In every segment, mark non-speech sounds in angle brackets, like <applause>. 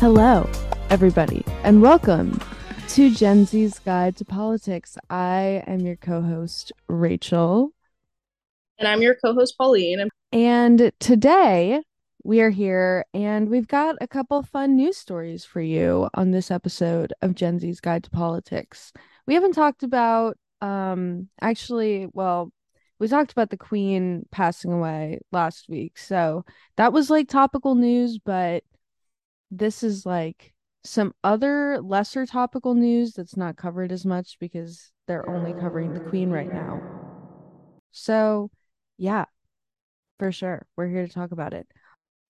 Hello, everybody, and welcome to Gen Z's Guide to Politics. I am your co host, Rachel. And I'm your co host, Pauline. And today we are here and we've got a couple fun news stories for you on this episode of Gen Z's Guide to Politics. We haven't talked about, um, actually, well, we talked about the Queen passing away last week. So that was like topical news, but this is like some other lesser topical news that's not covered as much because they're only covering the Queen right now. So, yeah, for sure. We're here to talk about it.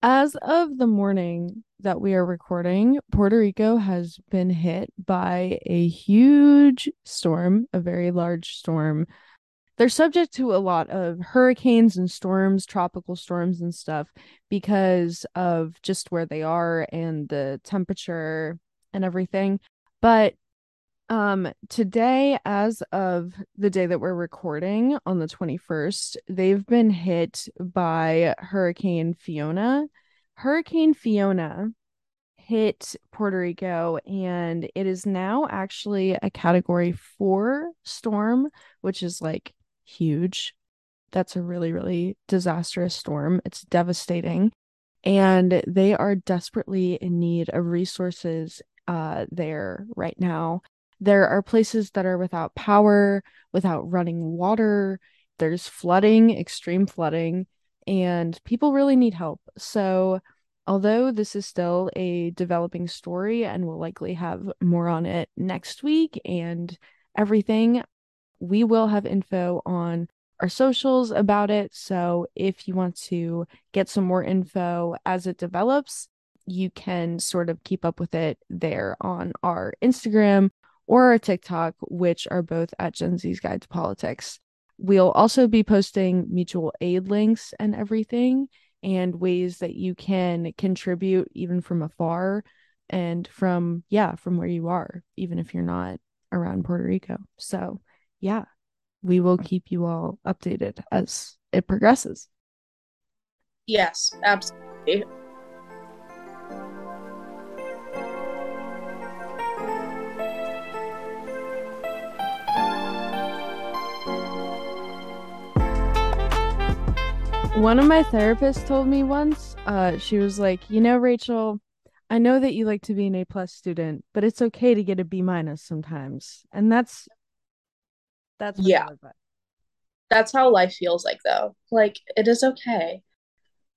As of the morning that we are recording, Puerto Rico has been hit by a huge storm, a very large storm they're subject to a lot of hurricanes and storms, tropical storms and stuff because of just where they are and the temperature and everything. But um today as of the day that we're recording on the 21st, they've been hit by Hurricane Fiona. Hurricane Fiona hit Puerto Rico and it is now actually a category 4 storm, which is like huge. That's a really, really disastrous storm. It's devastating. And they are desperately in need of resources uh, there right now. There are places that are without power, without running water. There's flooding, extreme flooding, and people really need help. So, although this is still a developing story and we'll likely have more on it next week and everything, we will have info on our socials about it. So if you want to get some more info as it develops, you can sort of keep up with it there on our Instagram or our TikTok, which are both at Gen Z's Guide to Politics. We'll also be posting mutual aid links and everything and ways that you can contribute even from afar and from, yeah, from where you are, even if you're not around Puerto Rico. So yeah, we will keep you all updated as it progresses. Yes, absolutely. One of my therapists told me once, uh, she was like, you know, Rachel, I know that you like to be an A plus student, but it's okay to get a B minus sometimes. And that's that's yeah. That's how life feels like though. Like it is okay.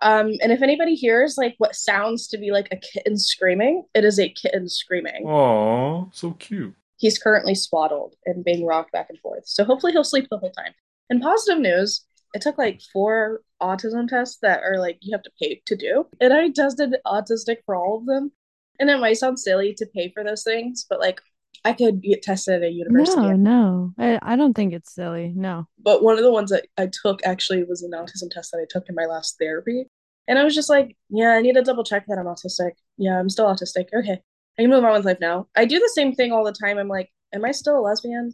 Um, and if anybody hears like what sounds to be like a kitten screaming, it is a kitten screaming. Oh, so cute. He's currently swaddled and being rocked back and forth. So hopefully he'll sleep the whole time. And positive news, it took like four autism tests that are like you have to pay to do. And I tested autistic for all of them. And it might sound silly to pay for those things, but like I could get tested at a university. No, no, I, I don't think it's silly. No. But one of the ones that I took actually was an autism test that I took in my last therapy. And I was just like, yeah, I need to double check that I'm autistic. Yeah, I'm still autistic. Okay. I can move on with life now. I do the same thing all the time. I'm like, am I still a lesbian?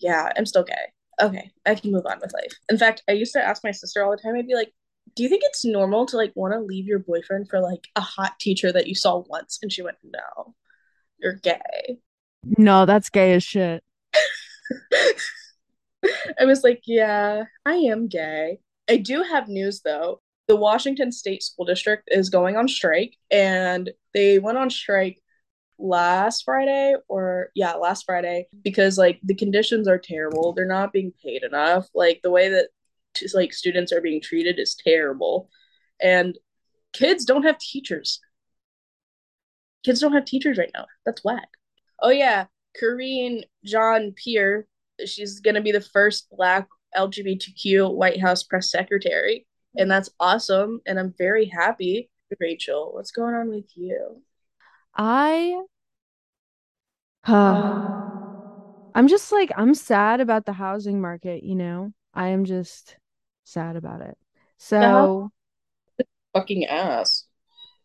Yeah, I'm still gay. Okay, I can move on with life. In fact, I used to ask my sister all the time, I'd be like, do you think it's normal to like want to leave your boyfriend for like a hot teacher that you saw once? And she went, no, you're gay. No, that's gay as shit. <laughs> I was like, yeah, I am gay. I do have news though. The Washington State School District is going on strike, and they went on strike last Friday or yeah, last Friday because like the conditions are terrible. They're not being paid enough. Like the way that like students are being treated is terrible. And kids don't have teachers. Kids don't have teachers right now. That's whack oh yeah, Karine Jean-Pierre, she's gonna be the first Black LGBTQ White House press secretary, and that's awesome. And I'm very happy. Rachel, what's going on with you? I, uh, I'm just like I'm sad about the housing market. You know, I am just sad about it. So, fucking ass.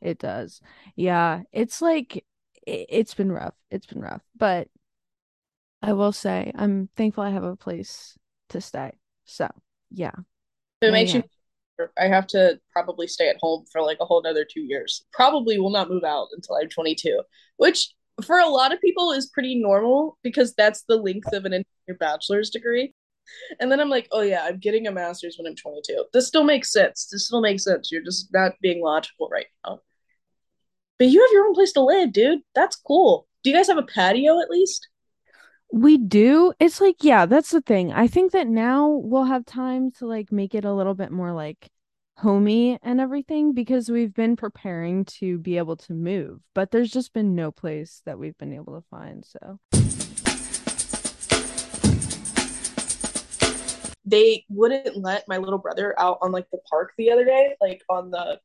It does. Yeah, it's like it, has been rough. It's been rough, but I will say I'm thankful I have a place to stay. So yeah, it makes you I have to probably stay at home for like a whole another two years. Probably will not move out until I'm 22, which for a lot of people is pretty normal because that's the length of an entire bachelor's degree. And then I'm like, oh yeah, I'm getting a master's when I'm 22. This still makes sense. This still makes sense. You're just not being logical right now. But you have your own place to live, dude. That's cool. Do you guys have a patio at least? We do. It's like, yeah, that's the thing. I think that now we'll have time to like make it a little bit more like homey and everything because we've been preparing to be able to move, but there's just been no place that we've been able to find. So they wouldn't let my little brother out on like the park the other day, like on the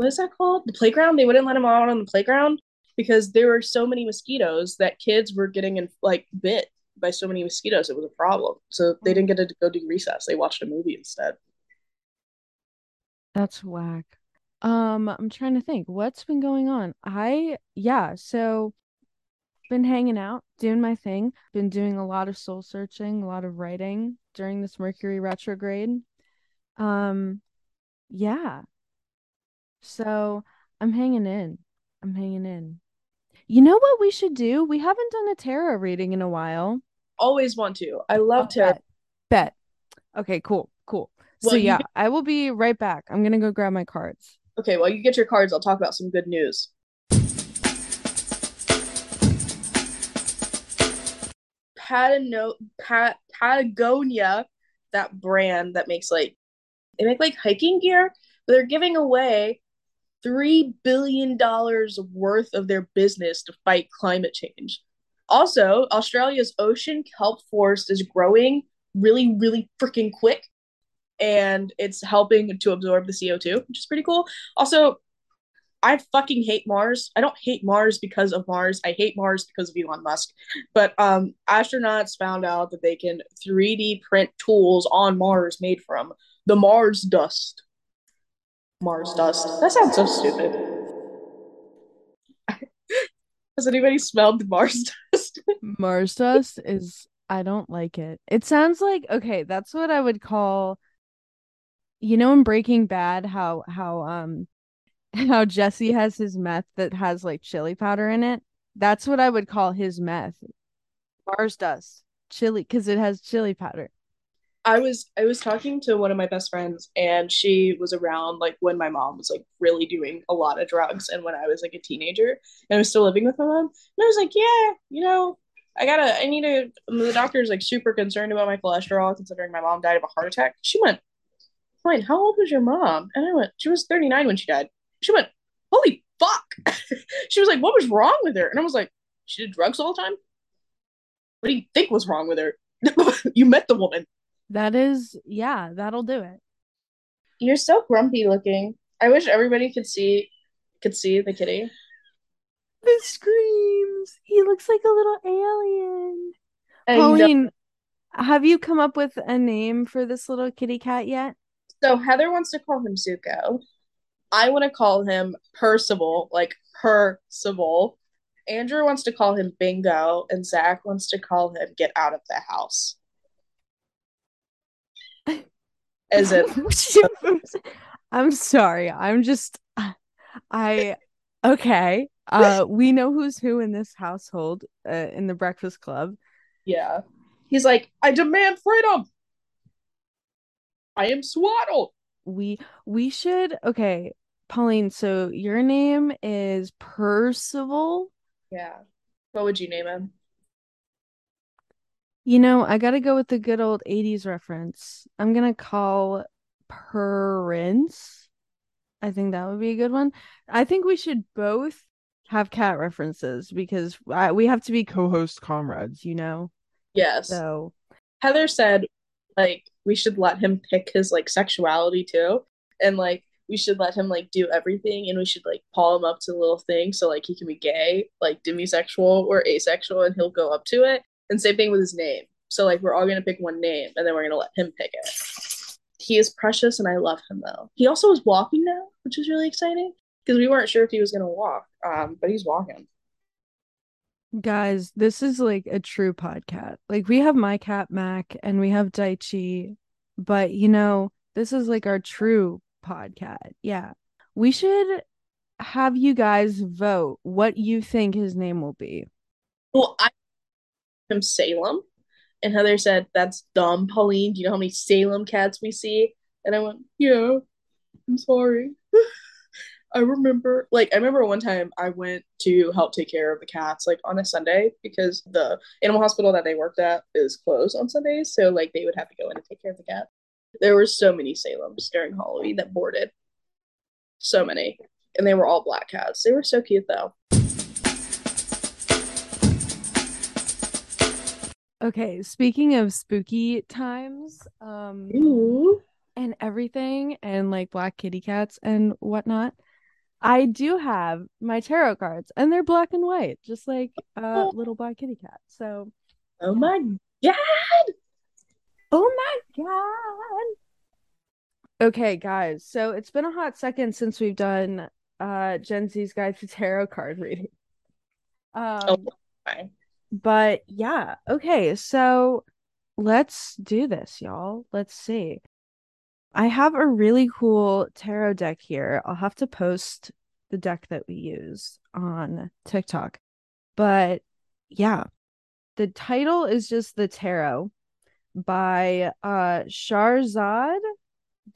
what is that called? The playground. They wouldn't let him out on the playground because there were so many mosquitoes that kids were getting in, like bit by so many mosquitoes. It was a problem. So they didn't get to go do recess. They watched a movie instead. that's whack. Um, I'm trying to think what's been going on. I, yeah, so been hanging out, doing my thing, been doing a lot of soul searching, a lot of writing during this Mercury retrograde. Um, yeah. So I'm hanging in. I'm hanging in. You know what we should do? We haven't done a tarot reading in a while. Always want to. I love Oh, tarot. bet. Bet. Okay, cool, cool. So Well, you yeah, get- I will be right back. I'm gonna go grab my cards. Okay, while you get your cards, I'll talk about some good news. Patano- Pat- Patagonia, that brand that makes like they make like hiking gear, but they're giving away three billion dollars worth of their business to fight climate change. Also, Australia's ocean kelp forest is growing really, really freaking quick, and it's helping to absorb the CO2, which is pretty cool. Also, I fucking hate Mars. I don't hate Mars because of Mars. I hate Mars because of Elon Musk. But um, astronauts found out that they can 3D print tools on Mars made from the Mars dust. Mars dust. That sounds so stupid. <laughs> Has anybody smelled Mars <laughs> dust? Mars dust is I don't like it. It sounds like okay, that's what I would call you know in Breaking Bad how how um <laughs> how Jesse has his meth that has like chili powder in it. That's what I would call his meth. Mars dust. Chili because it has chili powder. I was I was talking to one of my best friends and she was around like when my mom was like really doing a lot of drugs and when I was like a teenager and I was still living with my mom and I was like yeah you know I gotta I need to the doctor's like super concerned about my cholesterol considering my mom died of a heart attack. She went fine how old was your mom? And I went she was 39 when she died. She went holy fuck. <laughs> She was like what was wrong with her? And I was like she did drugs all the time? What do you think was wrong with her? <laughs> You met the woman That is yeah, that'll do it. You're so grumpy looking. I wish everybody could see could see the kitty. The screams. He looks like a little alien. I know. Pauline, have you come up with a name for this little kitty cat yet? So Heather wants to call him Zuko. I want to call him Percival, like Percival. Andrew wants to call him Bingo, and Zach wants to call him Get Out of the House. As if <laughs> I'm sorry. I'm just I okay. Uh we know who's who in this household uh, in the Breakfast Club. yeah. He's like, I demand freedom. I am swaddled. We we should okay, Pauline, so your name is Percival. Yeah. What would you name him? You know, I gotta go with the good old 80s reference. I'm gonna call Prince. I think that would be a good one. I think we should both have cat references because I, we have to be co-host comrades, you know? Yes. So, Heather said like we should let him pick his like sexuality too. And like we should let him like do everything and we should like paw him up to little things so like he can be gay, like demisexual or asexual and he'll go up to it. And same thing with his name. So like we're all gonna pick one name and then we're gonna let him pick it. He is precious and I love him though. He also is walking now, which is really exciting because we weren't sure if he was gonna walk. Um, but he's walking. guys, this is like a true podcast. Like we have my cat Mac and we have Daichi, but you know, This is like our true podcast. Yeah. We should have you guys vote what you think his name will be. Well, I from Salem, and Heather said, "That's dumb, Pauline. Do you know how many Salem cats we see?" And I went, "Yeah, I'm sorry." <laughs> I remember, like, I remember one time I went to help take care of the cats, like, on a Sunday because the animal hospital that they worked at is closed on Sundays. So, like, they would have to go in and take care of the cat. There were so many Salems during Halloween that boarded. So many. And they were all black cats. They were so cute, though. Okay, speaking of spooky times, um, Ooh. and everything, and like black kitty cats and whatnot, I do have my tarot cards, and they're black and white, just like a uh, little black kitty cat. So, oh my god! Oh my god! Okay, guys. So it's been a hot second since we've done uh Gen Z's Guide to Tarot card reading. Um, oh. But yeah, okay. So let's do this, y'all. Let's see. I have a really cool tarot deck here. I'll have to post the deck that we use on TikTok. But yeah, the title is just The Tarot by uh Shahrzad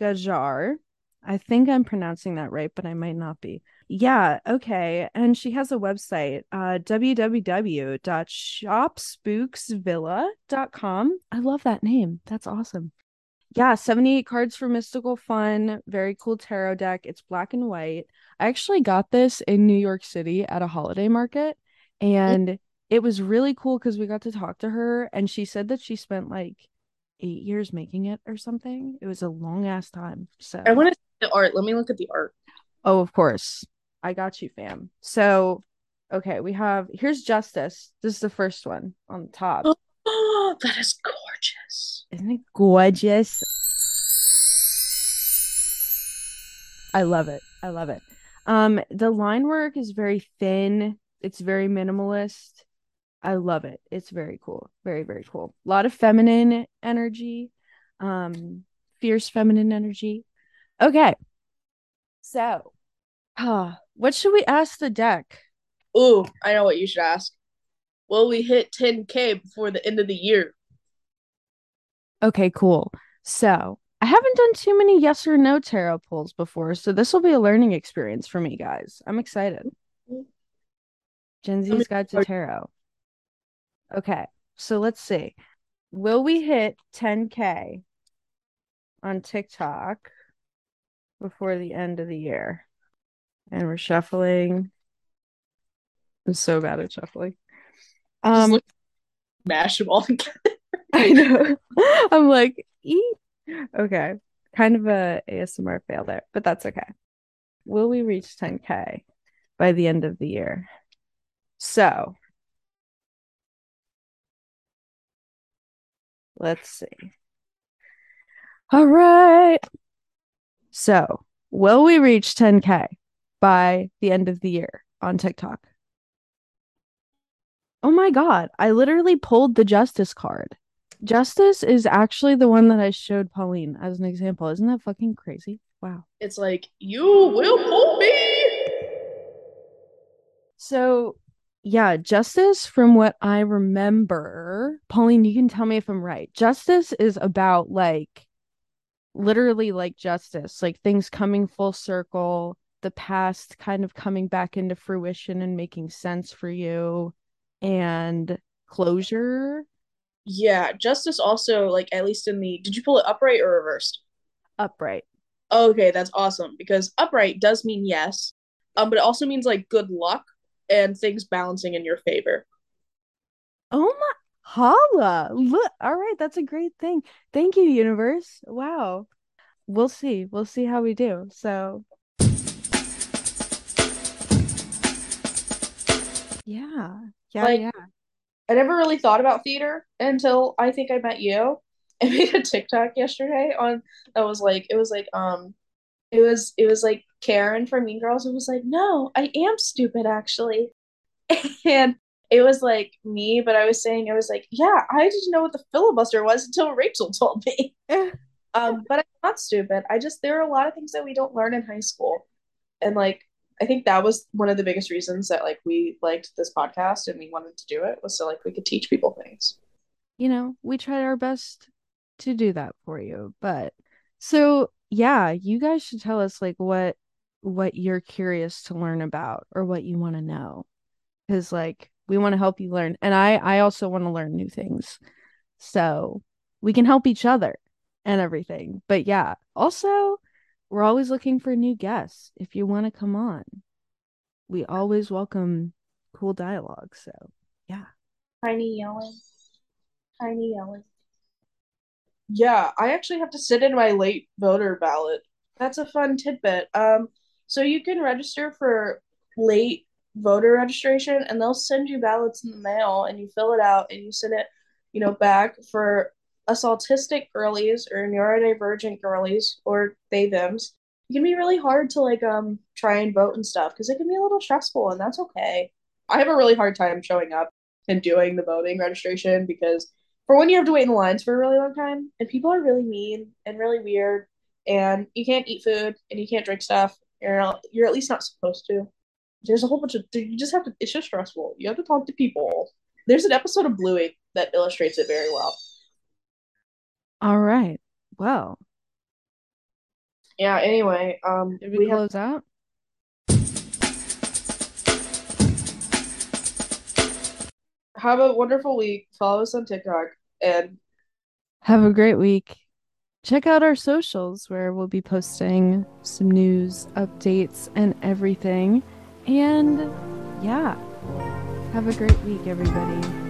Gajjar. I think I'm pronouncing that right, but I might not be. Yeah, okay. And she has a website, uh, www.shopspooksvilla.com. I love that name. That's awesome. Yeah, 78 cards for mystical fun. Very cool tarot deck. It's black and white. I actually got this in New York City at a holiday market, and it was really cool because we got to talk to her, and she said that she spent like eight years making it or something. It was a long ass time. So I want to see the art. Let me look at the art. Oh, of course. I got you, fam. So, okay, we have here's Justice. This is the first one on the top. Oh, <gasps> that is gorgeous. Isn't it gorgeous? I love it. I love it. Um, the line work is very thin. It's very minimalist. I love it. It's very cool. Very, very cool. A lot of feminine energy. Um, fierce feminine energy. Okay. So, uh, <sighs> what should we ask the deck? Ooh, I know what you should ask. Will we hit 10k before the end of the year? Okay, cool. So, I haven't done too many yes or no tarot pulls before, so this will be a learning experience for me, guys. I'm excited. Gen Z's Guide to Tarot. Okay, so let's see. Will we hit 10K on TikTok before the end of the year? And we're shuffling. I'm so bad at shuffling. Um, mash them all <laughs> together. <laughs> I know. I'm like, eat. Okay. Kind of a ASMR fail there, but that's okay. Will we reach 10K by the end of the year? So Let's see. All right. So, will we reach 10K by the end of the year on TikTok? Oh my God. I literally pulled the justice card. Justice is actually the one that I showed Pauline as an example. Isn't that fucking crazy? Wow. It's like, you will pull me. So yeah, justice, from what I remember, Pauline, you can tell me if I'm right. Justice is about like literally like justice, like things coming full circle, the past kind of coming back into fruition and making sense for you, and closure. Yeah, justice also, like, at least in the, did you pull it upright or reversed? Upright. Okay, that's awesome because upright does mean yes, um, but it also means like good luck and things balancing in your favor. Oh my holla. Look, all right, that's a great thing. Thank you, universe. Wow. We'll see. We'll see how we do. So Yeah. Yeah, like, yeah. I never really thought about theater until I think I met you. <laughs> I made a TikTok yesterday on that was like it was like um it was it was like Karen from Mean Girls who was like, "No, I am stupid actually," <laughs> and it was like me, but I was saying it was like, "Yeah, I didn't know what the filibuster was until Rachel <laughs> told me." Um, but I'm not stupid. I just there are a lot of things that we don't learn in high school. And like I think that was one of the biggest reasons that like we liked this podcast and we wanted to do it was so like we could teach people things. You know, we tried our best to do that for you. But so yeah, you guys should tell us like what what you're curious to learn about or what you want to know. Cuz like we want to help you learn and I I also want to learn new things. So, we can help each other and everything. But yeah, also we're always looking for new guests if you want to come on. We always welcome cool dialogue. So, yeah. Tiny yelling. Tiny yelling. Yeah, I actually have to sit in my late voter ballot. That's a fun tidbit. Um, so you can register for late voter registration and they'll send you ballots in the mail and you fill it out and you send it, you know, back for us autistic girlies or neurodivergent girlies or they thems. It can be really hard to like um try and vote and stuff because it can be a little stressful and that's okay. I have a really hard time showing up and doing the voting registration because for one you have to wait in the lines for a really long time and people are really mean and really weird and you can't eat food and you can't drink stuff you're not, you're at least not supposed to there's a whole bunch of you just have to it's just stressful you have to talk to people there's an episode of bluey that illustrates it very well all right well yeah anyway um did we, we close have... out have a wonderful week. Follow us on TikTok and have a great week. Check out our socials where we'll be posting some news, updates, and everything. And yeah, have a great week, everybody.